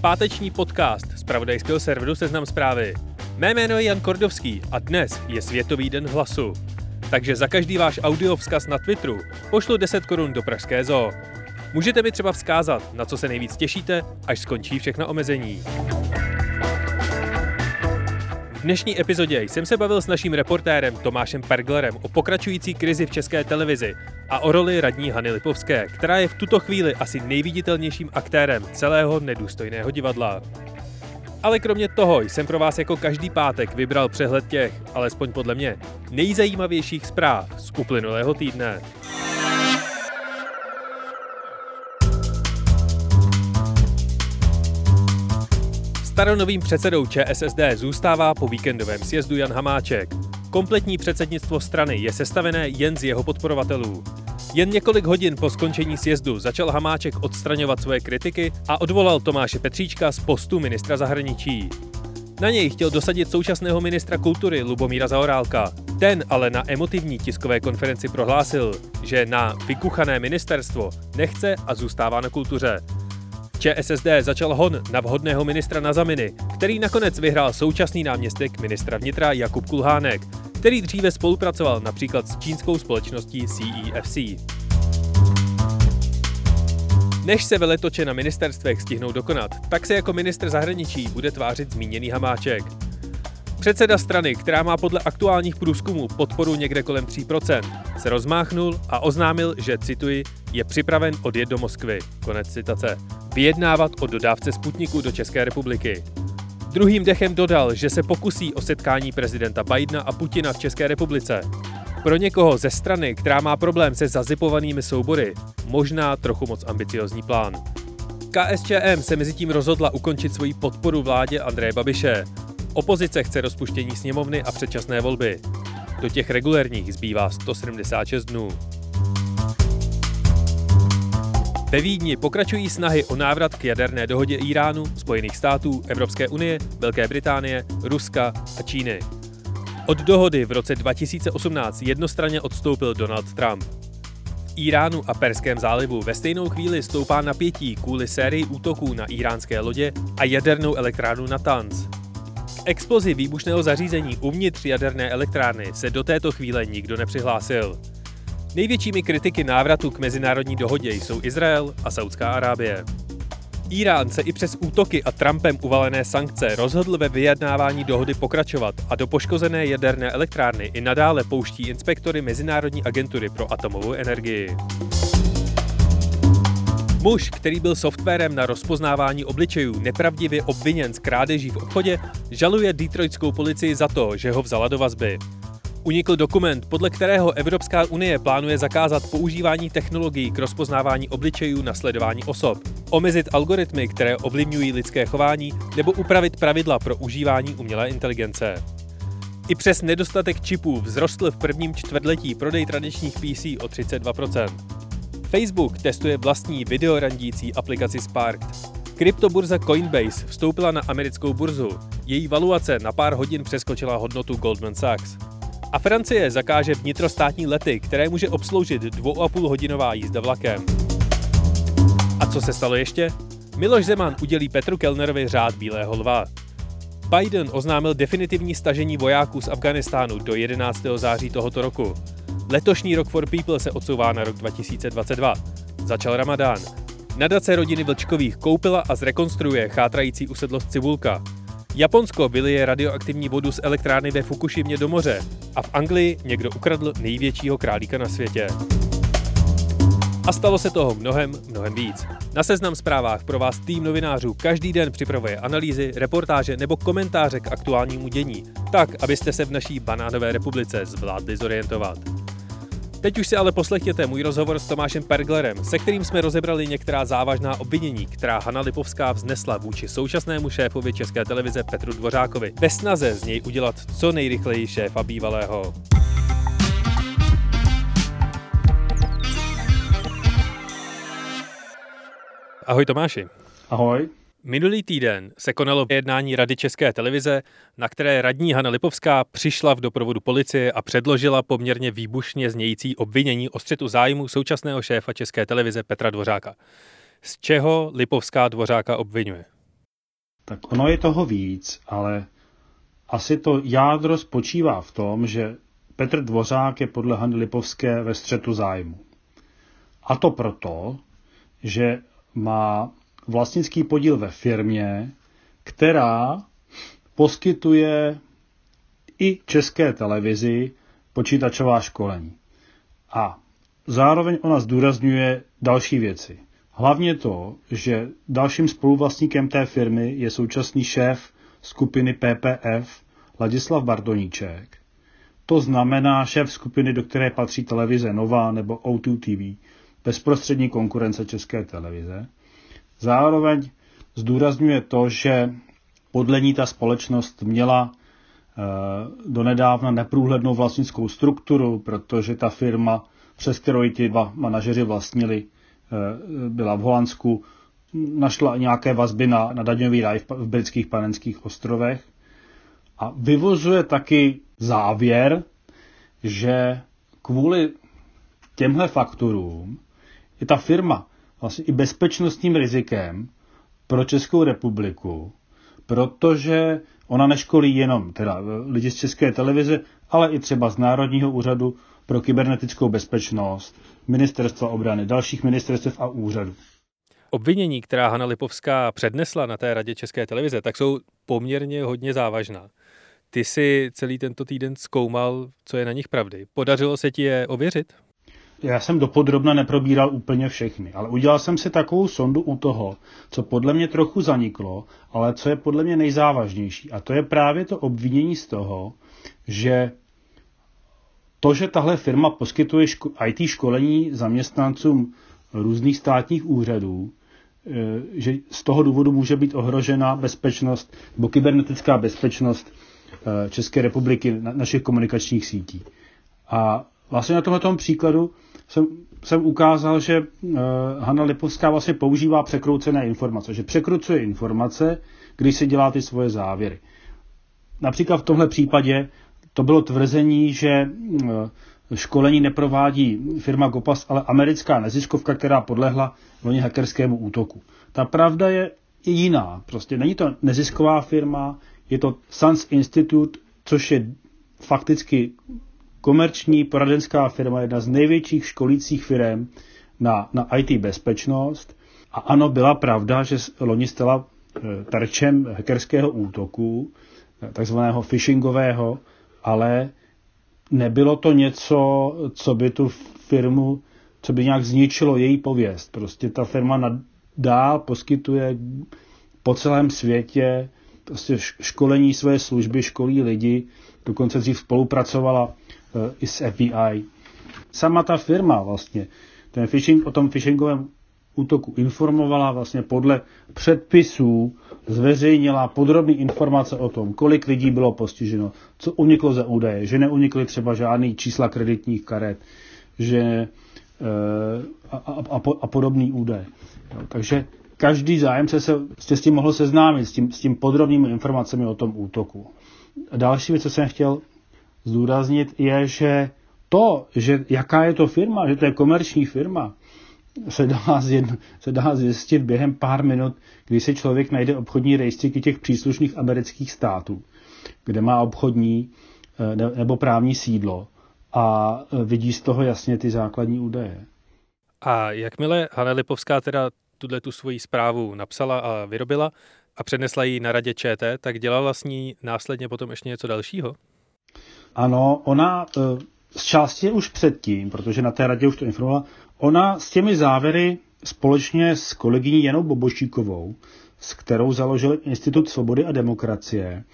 Páteční podcast z pravodajského serveru Seznam zprávy. Mé jméno je Jan Kordovský a dnes je Světový den hlasu. Takže za každý váš audio vzkaz na Twitteru pošlu 10 korun do Pražské zoo. Můžete mi třeba vzkázat, na co se nejvíc těšíte, až skončí všechna omezení. Dnešní epizodě jsem se bavil s naším reportérem Tomášem Perglerem o pokračující krizi v české televizi a o roli radní Hany Lipovské, která je v tuto chvíli asi nejviditelnějším aktérem celého nedůstojného divadla. Ale kromě toho jsem pro vás jako každý pátek vybral přehled těch, alespoň podle mě, nejzajímavějších zpráv z uplynulého týdne. Staronovým předsedou ČSSD zůstává po víkendovém sjezdu Jan Hamáček. Kompletní předsednictvo strany je sestavené jen z jeho podporovatelů. Jen několik hodin po skončení sjezdu začal Hamáček odstraňovat svoje kritiky a odvolal Tomáše Petříčka z postu ministra zahraničí. Na něj chtěl dosadit současného ministra kultury Lubomíra Zaorálka. Ten ale na emotivní tiskové konferenci prohlásil, že na vykuchané ministerstvo nechce a zůstává na kultuře. ČSSD začal hon na vhodného ministra na zaminy, který nakonec vyhrál současný náměstek ministra vnitra Jakub Kulhánek, který dříve spolupracoval například s čínskou společností CEFC. Než se veletoče na ministerstvech stihnou dokonat, tak se jako ministr zahraničí bude tvářit zmíněný Hamáček. Předseda strany, která má podle aktuálních průzkumů podporu někde kolem 3%, se rozmáchnul a oznámil, že, cituji, je připraven odjet do Moskvy. Konec citace. Vyjednávat o dodávce Sputniku do České republiky. Druhým dechem dodal, že se pokusí o setkání prezidenta Bidena a Putina v České republice. Pro někoho ze strany, která má problém se zazipovanými soubory, možná trochu moc ambiciozní plán. KSČM se mezi tím rozhodla ukončit svoji podporu vládě Andreje Babiše. Opozice chce rozpuštění sněmovny a předčasné volby. Do těch regulérních zbývá 176 dnů. Ve Vídni pokračují snahy o návrat k jaderné dohodě Iránu, Spojených států, Evropské unie, Velké Británie, Ruska a Číny. Od dohody v roce 2018 jednostranně odstoupil Donald Trump. V Iránu a Perském zálivu ve stejnou chvíli stoupá napětí kvůli sérii útoků na iránské lodě a jadernou elektrárnu Natanz. Explozi výbušného zařízení uvnitř jaderné elektrárny se do této chvíle nikdo nepřihlásil. Největšími kritiky návratu k mezinárodní dohodě jsou Izrael a Saudská Arábie. Irán se i přes útoky a Trumpem uvalené sankce rozhodl ve vyjednávání dohody pokračovat a do poškozené jaderné elektrárny i nadále pouští inspektory Mezinárodní agentury pro atomovou energii. Muž, který byl softwarem na rozpoznávání obličejů, nepravdivě obviněn z krádeží v obchodě, žaluje detroitskou policii za to, že ho vzala do vazby. Unikl dokument, podle kterého Evropská unie plánuje zakázat používání technologií k rozpoznávání obličejů na sledování osob, omezit algoritmy, které ovlivňují lidské chování, nebo upravit pravidla pro užívání umělé inteligence. I přes nedostatek čipů vzrostl v prvním čtvrtletí prodej tradičních PC o 32%. Facebook testuje vlastní videorandící aplikaci Spark. Kryptoburza Coinbase vstoupila na americkou burzu. Její valuace na pár hodin přeskočila hodnotu Goldman Sachs. A Francie zakáže vnitrostátní lety, které může obsloužit dvou a půl hodinová jízda vlakem. A co se stalo ještě? Miloš Zeman udělí Petru Kellnerovi řád Bílého lva. Biden oznámil definitivní stažení vojáků z Afganistánu do 11. září tohoto roku. Letošní rok for People se odsouvá na rok 2022. Začal Ramadán. Nadace rodiny Vlčkových koupila a zrekonstruuje chátrající usedlost Cibulka. Japonsko vylije radioaktivní vodu z elektrárny ve Fukushimě do moře a v Anglii někdo ukradl největšího králíka na světě. A stalo se toho mnohem, mnohem víc. Na seznam zprávách pro vás tým novinářů každý den připravuje analýzy, reportáže nebo komentáře k aktuálnímu dění, tak, abyste se v naší banánové republice zvládli zorientovat. Teď už si ale poslechněte můj rozhovor s Tomášem Perglerem, se kterým jsme rozebrali některá závažná obvinění, která Hanna Lipovská vznesla vůči současnému šéfovi České televize Petru Dvořákovi, ve snaze z něj udělat co nejrychleji šéfa bývalého. Ahoj Tomáši. Ahoj. Minulý týden se konalo jednání Rady České televize, na které radní Hana Lipovská přišla v doprovodu policie a předložila poměrně výbušně znějící obvinění o střetu zájmu současného šéfa České televize Petra Dvořáka. Z čeho Lipovská Dvořáka obvinuje? Tak ono je toho víc, ale asi to jádro spočívá v tom, že Petr Dvořák je podle Hany Lipovské ve střetu zájmu. A to proto, že má vlastnický podíl ve firmě, která poskytuje i české televizi počítačová školení. A zároveň ona zdůrazňuje další věci. Hlavně to, že dalším spoluvlastníkem té firmy je současný šéf skupiny PPF Ladislav Bardoníček. To znamená šéf skupiny, do které patří televize Nova nebo O2 TV, bezprostřední konkurence České televize. Zároveň zdůrazňuje to, že podle ní ta společnost měla eh, donedávna neprůhlednou vlastnickou strukturu, protože ta firma, přes kterou i ti dva manažeři vlastnili, eh, byla v Holandsku, našla nějaké vazby na, na daňový raj v, v britských panenských ostrovech a vyvozuje taky závěr, že kvůli těmhle faktorům je ta firma vlastně i bezpečnostním rizikem pro Českou republiku, protože ona neškolí jenom teda lidi z České televize, ale i třeba z Národního úřadu pro kybernetickou bezpečnost, ministerstva obrany, dalších ministerstv a úřadů. Obvinění, která Hanna Lipovská přednesla na té radě České televize, tak jsou poměrně hodně závažná. Ty si celý tento týden zkoumal, co je na nich pravdy. Podařilo se ti je ověřit? Já jsem dopodrobna neprobíral úplně všechny, ale udělal jsem si takovou sondu u toho, co podle mě trochu zaniklo, ale co je podle mě nejzávažnější. A to je právě to obvinění z toho, že to, že tahle firma poskytuje ško- IT školení zaměstnancům různých státních úřadů, e, že z toho důvodu může být ohrožena bezpečnost nebo kybernetická bezpečnost e, České republiky, našich komunikačních sítí. A vlastně na tomto příkladu jsem, jsem ukázal, že uh, Hanna Lipovská vlastně používá překroucené informace, že překrucuje informace, když si dělá ty svoje závěry. Například v tomhle případě to bylo tvrzení, že uh, školení neprovádí firma Gopas, ale americká neziskovka, která podlehla loni hackerskému útoku. Ta pravda je jiná. Prostě není to nezisková firma, je to Sans Institute, což je fakticky komerční poradenská firma, jedna z největších školících firm na, na IT bezpečnost. A ano, byla pravda, že loni stala eh, terčem hackerského útoku, eh, takzvaného phishingového, ale nebylo to něco, co by tu firmu, co by nějak zničilo její pověst. Prostě ta firma dál poskytuje po celém světě prostě školení své služby, školí lidi, dokonce dřív spolupracovala i s FBI. Sama ta firma vlastně ten phishing, o tom phishingovém útoku informovala vlastně podle předpisů, zveřejnila podrobné informace o tom, kolik lidí bylo postiženo, co uniklo za údaje, že neunikly třeba žádný čísla kreditních karet, že eh, a, a, a, a podobný údaje. Jo, takže každý zájemce se s tím mohl seznámit, s tím, s tím podrobnými informacemi o tom útoku. A další věc, co jsem chtěl zdůraznit, je, že to, že jaká je to firma, že to je komerční firma, se dá, zjedn, se dá zjistit během pár minut, když se člověk najde obchodní rejstříky těch příslušných amerických států, kde má obchodní eh, nebo právní sídlo a eh, vidí z toho jasně ty základní údaje. A jakmile Hanna Lipovská teda tuhle tu svoji zprávu napsala a vyrobila a přenesla ji na radě ČT, tak dělala s ní následně potom ještě něco dalšího? Ano, ona eh, z části už předtím, protože na té radě už to informovala, ona s těmi závěry společně s kolegyní Janou Bobošíkovou, s kterou založil Institut svobody a demokracie,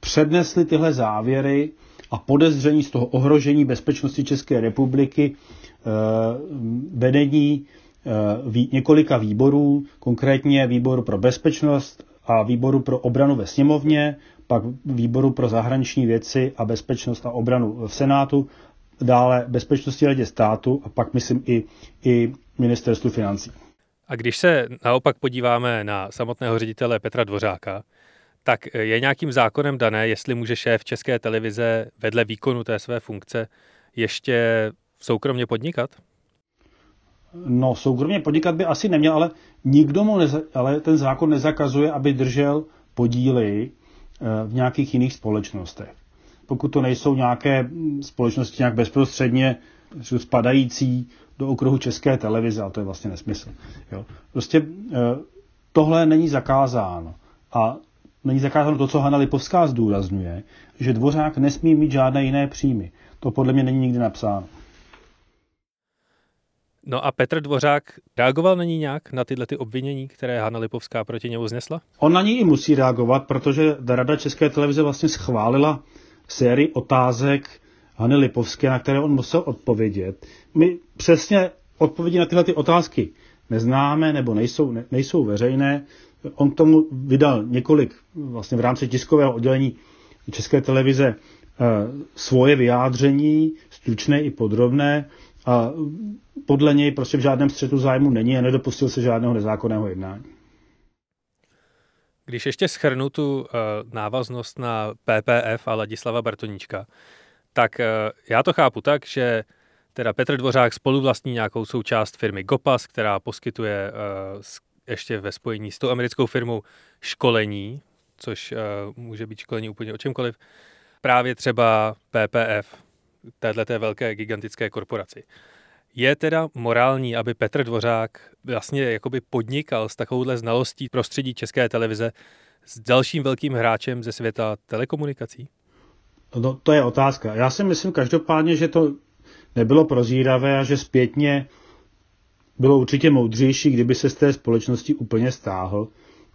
přednesli tyhle závěry a podezření z toho ohrožení bezpečnosti České republiky eh, vedení eh, několika výborů, konkrétně výboru pro bezpečnost a výboru pro obranu ve sněmovně, pak výboru pro zahraniční věci a bezpečnost a obranu v Senátu, dále bezpečnosti radě státu a pak myslím i, i ministerstvu financí. A když se naopak podíváme na samotného ředitele Petra Dvořáka, tak je nějakým zákonem dané, jestli může šéf České televize vedle výkonu té své funkce ještě soukromně podnikat? No, soukromně podnikat by asi neměl, ale nikdo mu neza, ale ten zákon nezakazuje, aby držel podíly eh, v nějakých jiných společnostech. Pokud to nejsou nějaké společnosti nějak bezprostředně spadající do okruhu české televize, a to je vlastně nesmysl. Jo. Prostě eh, tohle není zakázáno. A není zakázáno to, co Hanna Lipovská zdůrazňuje, že dvořák nesmí mít žádné jiné příjmy. To podle mě není nikdy napsáno. No a Petr Dvořák reagoval na ní nějak na tyhle ty obvinění, které Hanna Lipovská proti němu znesla? On na ní i musí reagovat, protože Rada České televize vlastně schválila sérii otázek Hany Lipovské, na které on musel odpovědět. My přesně odpovědi na tyhle ty otázky neznáme nebo nejsou, ne, nejsou veřejné. On tomu vydal několik vlastně v rámci tiskového oddělení České televize e, svoje vyjádření, stručné i podrobné. A podle něj prostě v žádném střetu zájmu není a nedopustil se žádného nezákonného jednání. Když ještě schrnu tu uh, návaznost na PPF a Ladislava Bartoníčka, tak uh, já to chápu tak, že teda Petr Dvořák spoluvlastní nějakou součást firmy Gopas, která poskytuje uh, ještě ve spojení s tou americkou firmou školení, což může být školení úplně o čemkoliv, právě třeba PPF, této velké gigantické korporaci. Je teda morální, aby Petr Dvořák vlastně jakoby podnikal s takovouhle znalostí prostředí České televize s dalším velkým hráčem ze světa telekomunikací? No, to je otázka. Já si myslím každopádně, že to nebylo prozíravé a že zpětně bylo určitě moudřejší, kdyby se z té společnosti úplně stáhl,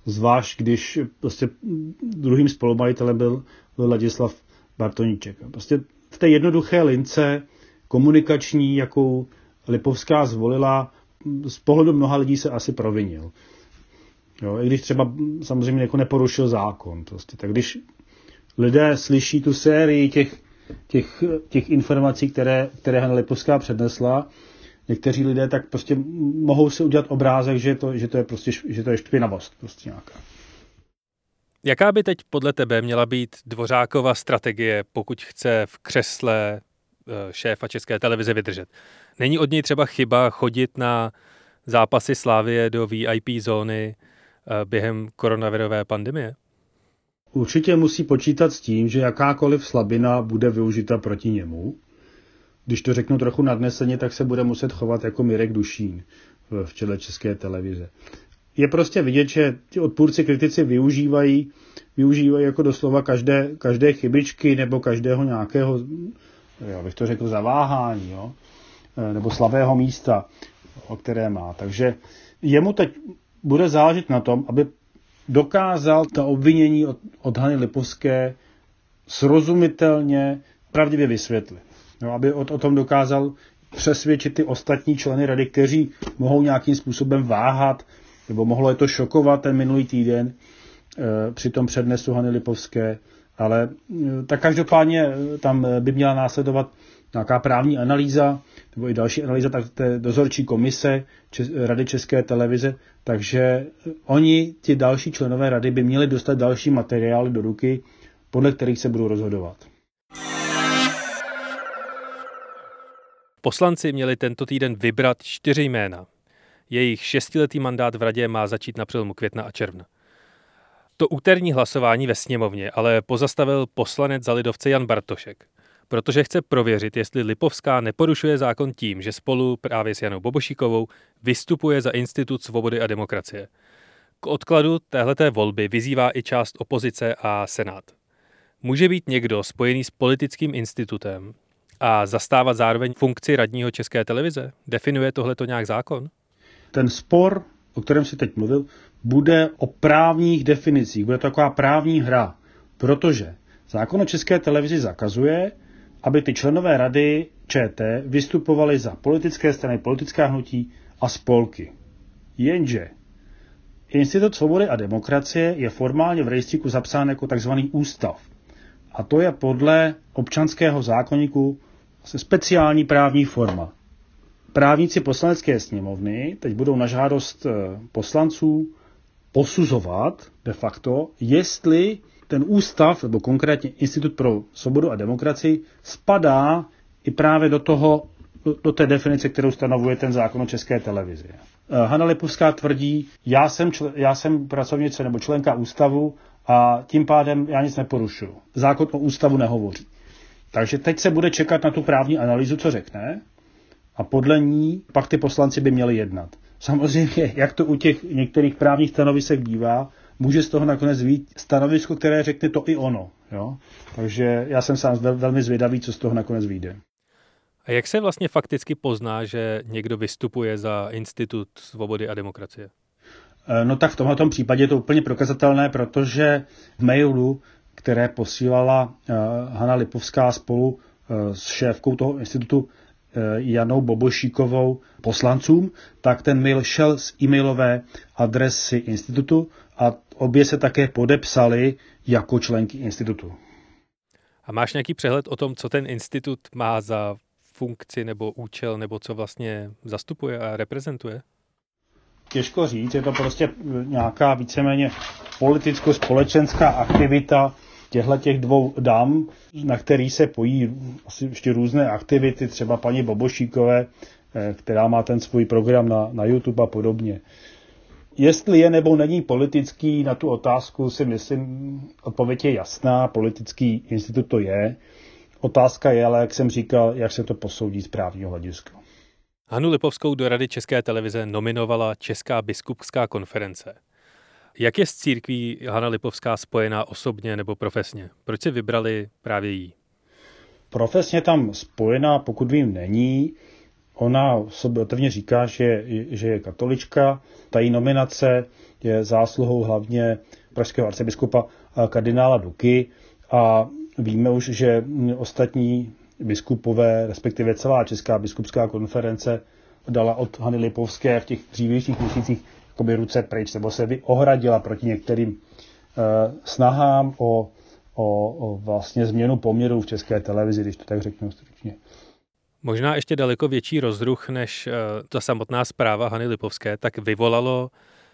zvlášť když prostě druhým spolumajitelem byl, byl Ladislav Bartoníček. Prostě té jednoduché lince komunikační, jakou Lipovská zvolila, z pohledu mnoha lidí se asi provinil. Jo, I když třeba samozřejmě jako neporušil zákon. Prostě. Tak když lidé slyší tu sérii těch, těch, těch informací, které, které Hanna Lipovská přednesla, někteří lidé tak prostě mohou si udělat obrázek, že to, že to je prostě že to je špinavost prostě nějaká. Jaká by teď podle tebe měla být Dvořákova strategie, pokud chce v křesle eh, šéfa České televize vydržet? Není od něj třeba chyba chodit na zápasy Slávie do VIP zóny eh, během koronavirové pandemie? Určitě musí počítat s tím, že jakákoliv slabina bude využita proti němu. Když to řeknu trochu nadneseně, tak se bude muset chovat jako Mirek Dušín v čele České televize. Je prostě vidět, že ti odpůrci kritici využívají, využívají jako doslova každé, každé chybičky nebo každého nějakého, já bych to řekl, zaváhání. Jo? Eh, nebo slabého místa, o které má. Takže jemu teď bude záležet na tom, aby dokázal ta obvinění od, od Hany Lipovské srozumitelně, pravdivě vysvětlit. No, aby o, o tom dokázal přesvědčit ty ostatní členy rady, kteří mohou nějakým způsobem váhat, nebo mohlo je to šokovat ten minulý týden e, při tom přednesu Hany Lipovské, ale e, tak každopádně tam by měla následovat nějaká právní analýza, nebo i další analýza tak té dozorčí komise Čes, Rady České televize, takže oni, ti další členové rady, by měli dostat další materiály do ruky, podle kterých se budou rozhodovat. Poslanci měli tento týden vybrat čtyři jména. Jejich šestiletý mandát v radě má začít na přelomu května a června. To úterní hlasování ve sněmovně ale pozastavil poslanec za lidovce Jan Bartošek protože chce prověřit, jestli Lipovská neporušuje zákon tím, že spolu právě s Janou Bobošíkovou vystupuje za Institut svobody a demokracie. K odkladu téhleté volby vyzývá i část opozice a Senát. Může být někdo spojený s politickým institutem a zastávat zároveň funkci radního České televize? Definuje tohleto nějak zákon? Ten spor, o kterém si teď mluvil, bude o právních definicích. Bude to taková právní hra, protože zákon o České televizi zakazuje, aby ty členové rady ČT vystupovali za politické strany, politická hnutí a spolky. Jenže Institut svobody a demokracie je formálně v rejstříku zapsán jako tzv. ústav. A to je podle občanského zákonníku speciální právní forma. Právníci poslanecké sněmovny teď budou na žádost eh, poslanců posuzovat de facto, jestli ten ústav, nebo konkrétně Institut pro svobodu a demokracii, spadá i právě do toho, do té definice, kterou stanovuje ten zákon o české televizi. Eh, Hanna Lipovská tvrdí, já jsem, čl- já jsem pracovnice nebo členka ústavu a tím pádem já nic neporušuju. Zákon o ústavu nehovoří. Takže teď se bude čekat na tu právní analýzu, co řekne, a podle ní pak ty poslanci by měli jednat. Samozřejmě, jak to u těch některých právních stanovisek bývá, může z toho nakonec být stanovisko, které řekne to i ono. Jo? Takže já jsem sám velmi zvědavý, co z toho nakonec vyjde. A jak se vlastně fakticky pozná, že někdo vystupuje za Institut svobody a demokracie? Eh, no tak v tomto případě je to úplně prokazatelné, protože v mailu, které posílala uh, Hanna Lipovská spolu uh, s šéfkou toho institutu Janou Bobošíkovou poslancům, tak ten mail šel z e-mailové adresy institutu a obě se také podepsali jako členky institutu. A máš nějaký přehled o tom, co ten institut má za funkci nebo účel, nebo co vlastně zastupuje a reprezentuje? Těžko říct, je to prostě nějaká víceméně politicko-společenská aktivita těchto těch dvou dam, na který se pojí asi ještě různé aktivity, třeba paní Bobošíkové, eh, která má ten svůj program na, na YouTube a podobně. Jestli je nebo není politický, na tu otázku si myslím, odpověď je jasná, politický institut to je. Otázka je, ale jak jsem říkal, jak se to posoudí z právního hlediska. Hanu Lipovskou do Rady České televize nominovala Česká biskupská konference. Jak je s církví Hana Lipovská spojená osobně nebo profesně? Proč si vybrali právě jí? Profesně tam spojená, pokud vím, není. Ona sobě otevně říká, že, že je katolička. Ta její nominace je zásluhou hlavně pražského arcibiskupa kardinála Duky a Víme už, že ostatní biskupové, respektive celá Česká biskupská konference dala od Hany Lipovské v těch dřívějších měsících jakoby ruce pryč, nebo se ohradila proti některým uh, snahám o, o, o vlastně změnu poměrů v české televizi, když to tak řeknu stručně. Možná ještě daleko větší rozruch než uh, ta samotná zpráva Hany Lipovské, tak vyvolalo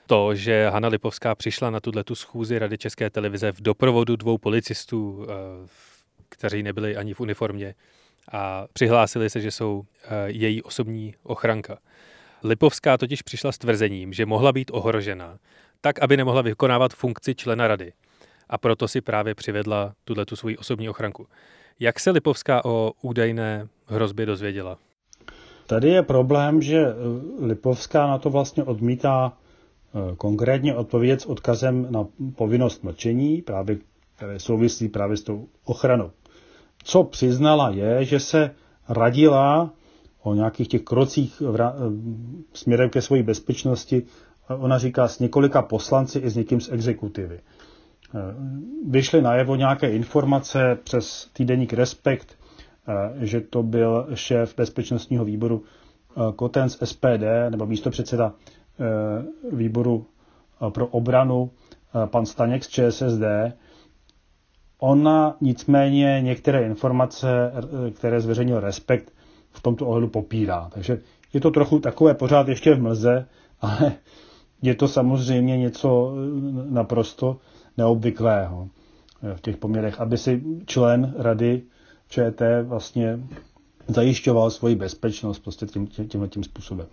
to, že Hanna Lipovská přišla na tuto schůzi Rady České televize v doprovodu dvou policistů, eh, kteří nebyli ani v uniformě a přihlásili se, že jsou eh, její osobní ochranka. Lipovská totiž přišla s tvrzením, že mohla být ohrožena, tak, aby nemohla vykonávat funkci člena rady. A proto si právě přivedla tuhle tu svoji osobní ochranku. Jak se Lipovská o údajné hrozbě dozvěděla? Tady je problém, že Lipovská na to vlastně odmítá Eh, konkrétně odpovědět s odkazem na povinnost mlčení, právě, které souvisí právě s tou ochranou. Co přiznala je, že se radila o nějakých těch krocích vra- eh, směrem ke své bezpečnosti, ona říká s několika poslanci i s někým z exekutivy. Eh, vyšly najevo nějaké informace přes týdeník Respekt, že to byl šéf bezpečnostního výboru Koten z SPD, nebo místo předseda Eh, výboru eh, pro obranu eh, pan Staněk z ČSSD. Ona nicméně některé informace, které zveřejnil Respekt, v tomto ohledu popírá. Takže je to trochu takové pořád ještě v mlze, ale je to samozřejmě něco naprosto neobvyklého v těch poměrech, aby si člen rady ČT vlastně zajišťoval svoji bezpečnost prostě tím, tím, tím způsobem.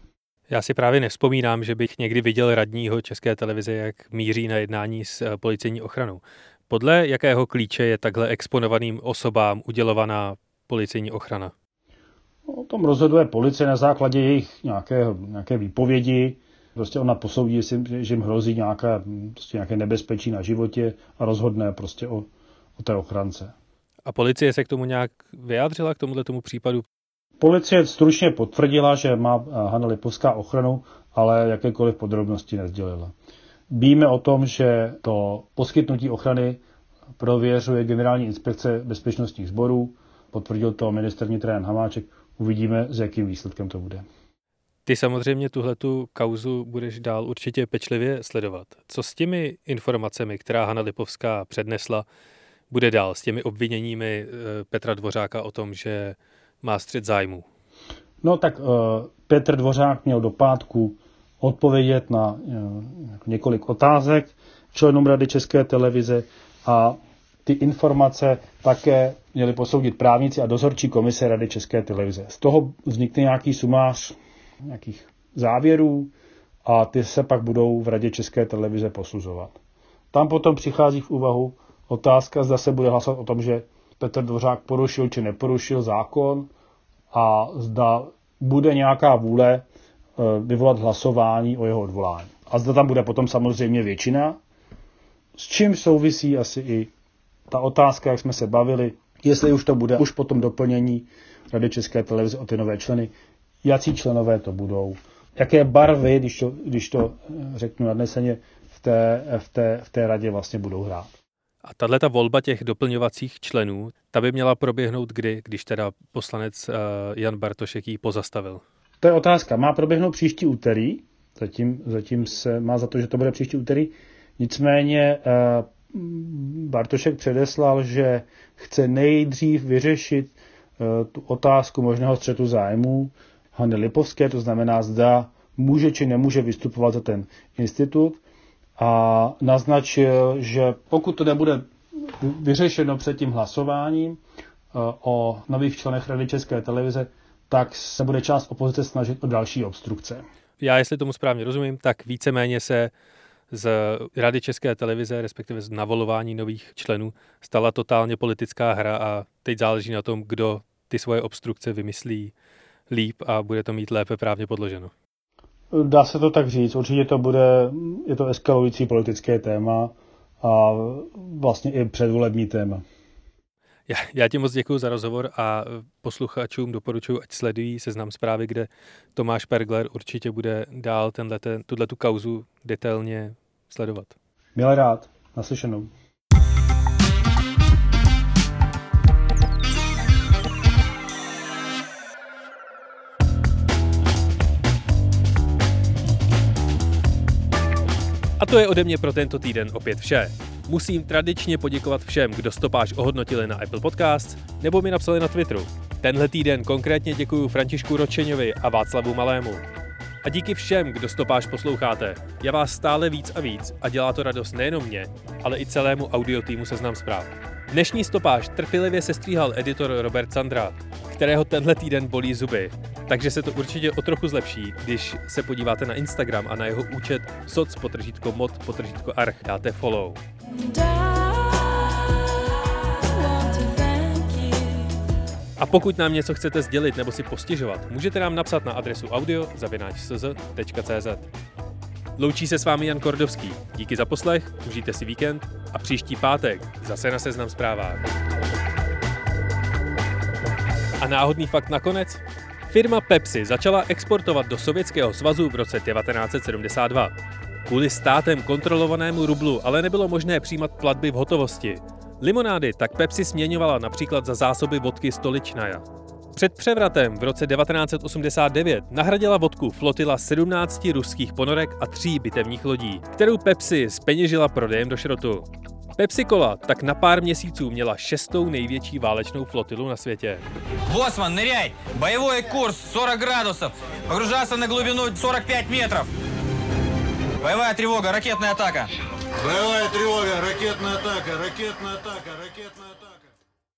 Já si právě nevzpomínám, že bych někdy viděl radního České televize, jak míří na jednání s eh, policejní ochranou. Podle jakého klíče je takhle exponovaným osobám udělovaná policejní ochrana? O tom rozhoduje policie na základě jejich nějaké, nějaké výpovědi. Prostě ona posoudí, že jim hrozí nějaké, prostě nějaké nebezpečí na životě a rozhodne prostě o, o té ochrance. A policie se k tomu nějak vyjádřila, k tomuhle tomu případu? Policie stručně potvrdila, že má eh, Hanna Lipovská ochranu, ale jakékoliv podrobnosti nezdělila. Víme o tom, že to poskytnutí ochrany prověřuje Generální inspekce bezpečnostních sborů potvrdil to minister vnitra Jan Hamáček. Uvidíme, s jakým výsledkem to bude. Ty samozřejmě tuhle tu kauzu budeš dál určitě pečlivě sledovat. Co s těmi informacemi, která Hanna Lipovská přednesla, bude dál s těmi obviněními eh, Petra Dvořáka o tom, že má střed zájmu? No tak uh, Petr Dvořák měl do pátku odpovědět na uh, několik otázek členům Rady České televize a ty informace také měli posoudit právníci a dozorčí komise Rady České televize. Z toho vznikne nějaký sumář nějakých závěrů a ty se pak budou v Radě České televize posuzovat. Tam potom přichází v úvahu otázka, zda se bude hlasovat o tom, že Petr Dvořák porušil či neporušil zákon a zda bude nějaká vůle e, vyvolat hlasování o jeho odvolání. A zda tam bude potom samozřejmě většina, s čím souvisí asi i ta otázka, jak jsme se bavili, jestli už to bude už potom doplnění Rady České televize o ty nové členy, jaký členové to budou, jaké barvy, když to, když to eh, řeknu nadneseně, v té, v, té, v té radě vlastně budou hrát. A tahle ta volba těch doplňovacích členů, ta by měla proběhnout kdy, když teda poslanec uh, Jan Bartošek ji pozastavil? To je otázka. Má proběhnout příští úterý, zatím, zatím se má za to, že to bude příští úterý. Nicméně uh, Bartošek předeslal, že chce nejdřív vyřešit uh, tu otázku možného střetu zájmů Hany Lipovské, to znamená, zda může či nemůže vystupovat za ten institut a naznačil, že pokud to nebude vyřešeno před tím hlasováním eh, o nových členech Rady České televize, tak se bude část opozice snažit o další obstrukce. Já, jestli tomu správně rozumím, tak víceméně se z Rady České televize, respektive z navolování nových členů, stala totálně politická hra a teď záleží na tom, kdo ty svoje obstrukce vymyslí líp a bude to mít lépe právně podloženo. Dá se to tak říct. Určitě to bude, je to eskalující politické téma a vlastně i předvolební téma. Já, já ti moc děkuji za rozhovor a posluchačům doporučuji, ať sledují seznam zprávy, kde Tomáš Pergler určitě bude dál tuhle tu kauzu detailně sledovat. Milé rád. Naslyšenou. A to je ode mě pro tento týden opět vše. Musím tradičně poděkovat všem, kdo stopáž ohodnotili na Apple Podcasts nebo mi napsali na Twitteru. Tenhle týden konkrétně děkuji Františku Ročeňovi a Václavu Malému. A díky všem, kdo stopáž posloucháte. Já vás stále víc a víc a dělá to radost nejenom mě, ale i celému audio týmu Seznam zpráv. Dnešní stopáž trpělivě sestříhal editor Robert Sandra, kterého tenhle týden bolí zuby. Takže se to určitě o trochu zlepší, když se podíváte na Instagram a na jeho účet soc potržítko mod potržítko arch dáte follow. A pokud nám něco chcete sdělit nebo si postižovat, můžete nám napsat na adresu audio.cz.cz. Loučí se s vámi Jan Kordovský. Díky za poslech, užijte si víkend a příští pátek zase na Seznam zprávách. A náhodný fakt nakonec? Firma Pepsi začala exportovat do Sovětského svazu v roce 1972. Kvůli státem kontrolovanému rublu ale nebylo možné přijímat platby v hotovosti. Limonády tak Pepsi směňovala například za zásoby vodky Stoličnaja. Před převratem v roce 1989 nahradila vodku flotila 17 ruských ponorek a tří bitevních lodí, kterou Pepsi speněžila prodejem do šrotu. Pepsi Cola tak na pár měsíců měla šestou největší válečnou flotilu na světě. Bosman, nыряй! Боевой курс 40 градусов. Погружаться на глубину 45 метров. Боевая тревога, ракетная атака. Боевая тревога, ракетная атака, ракетная атака, ракетная атака.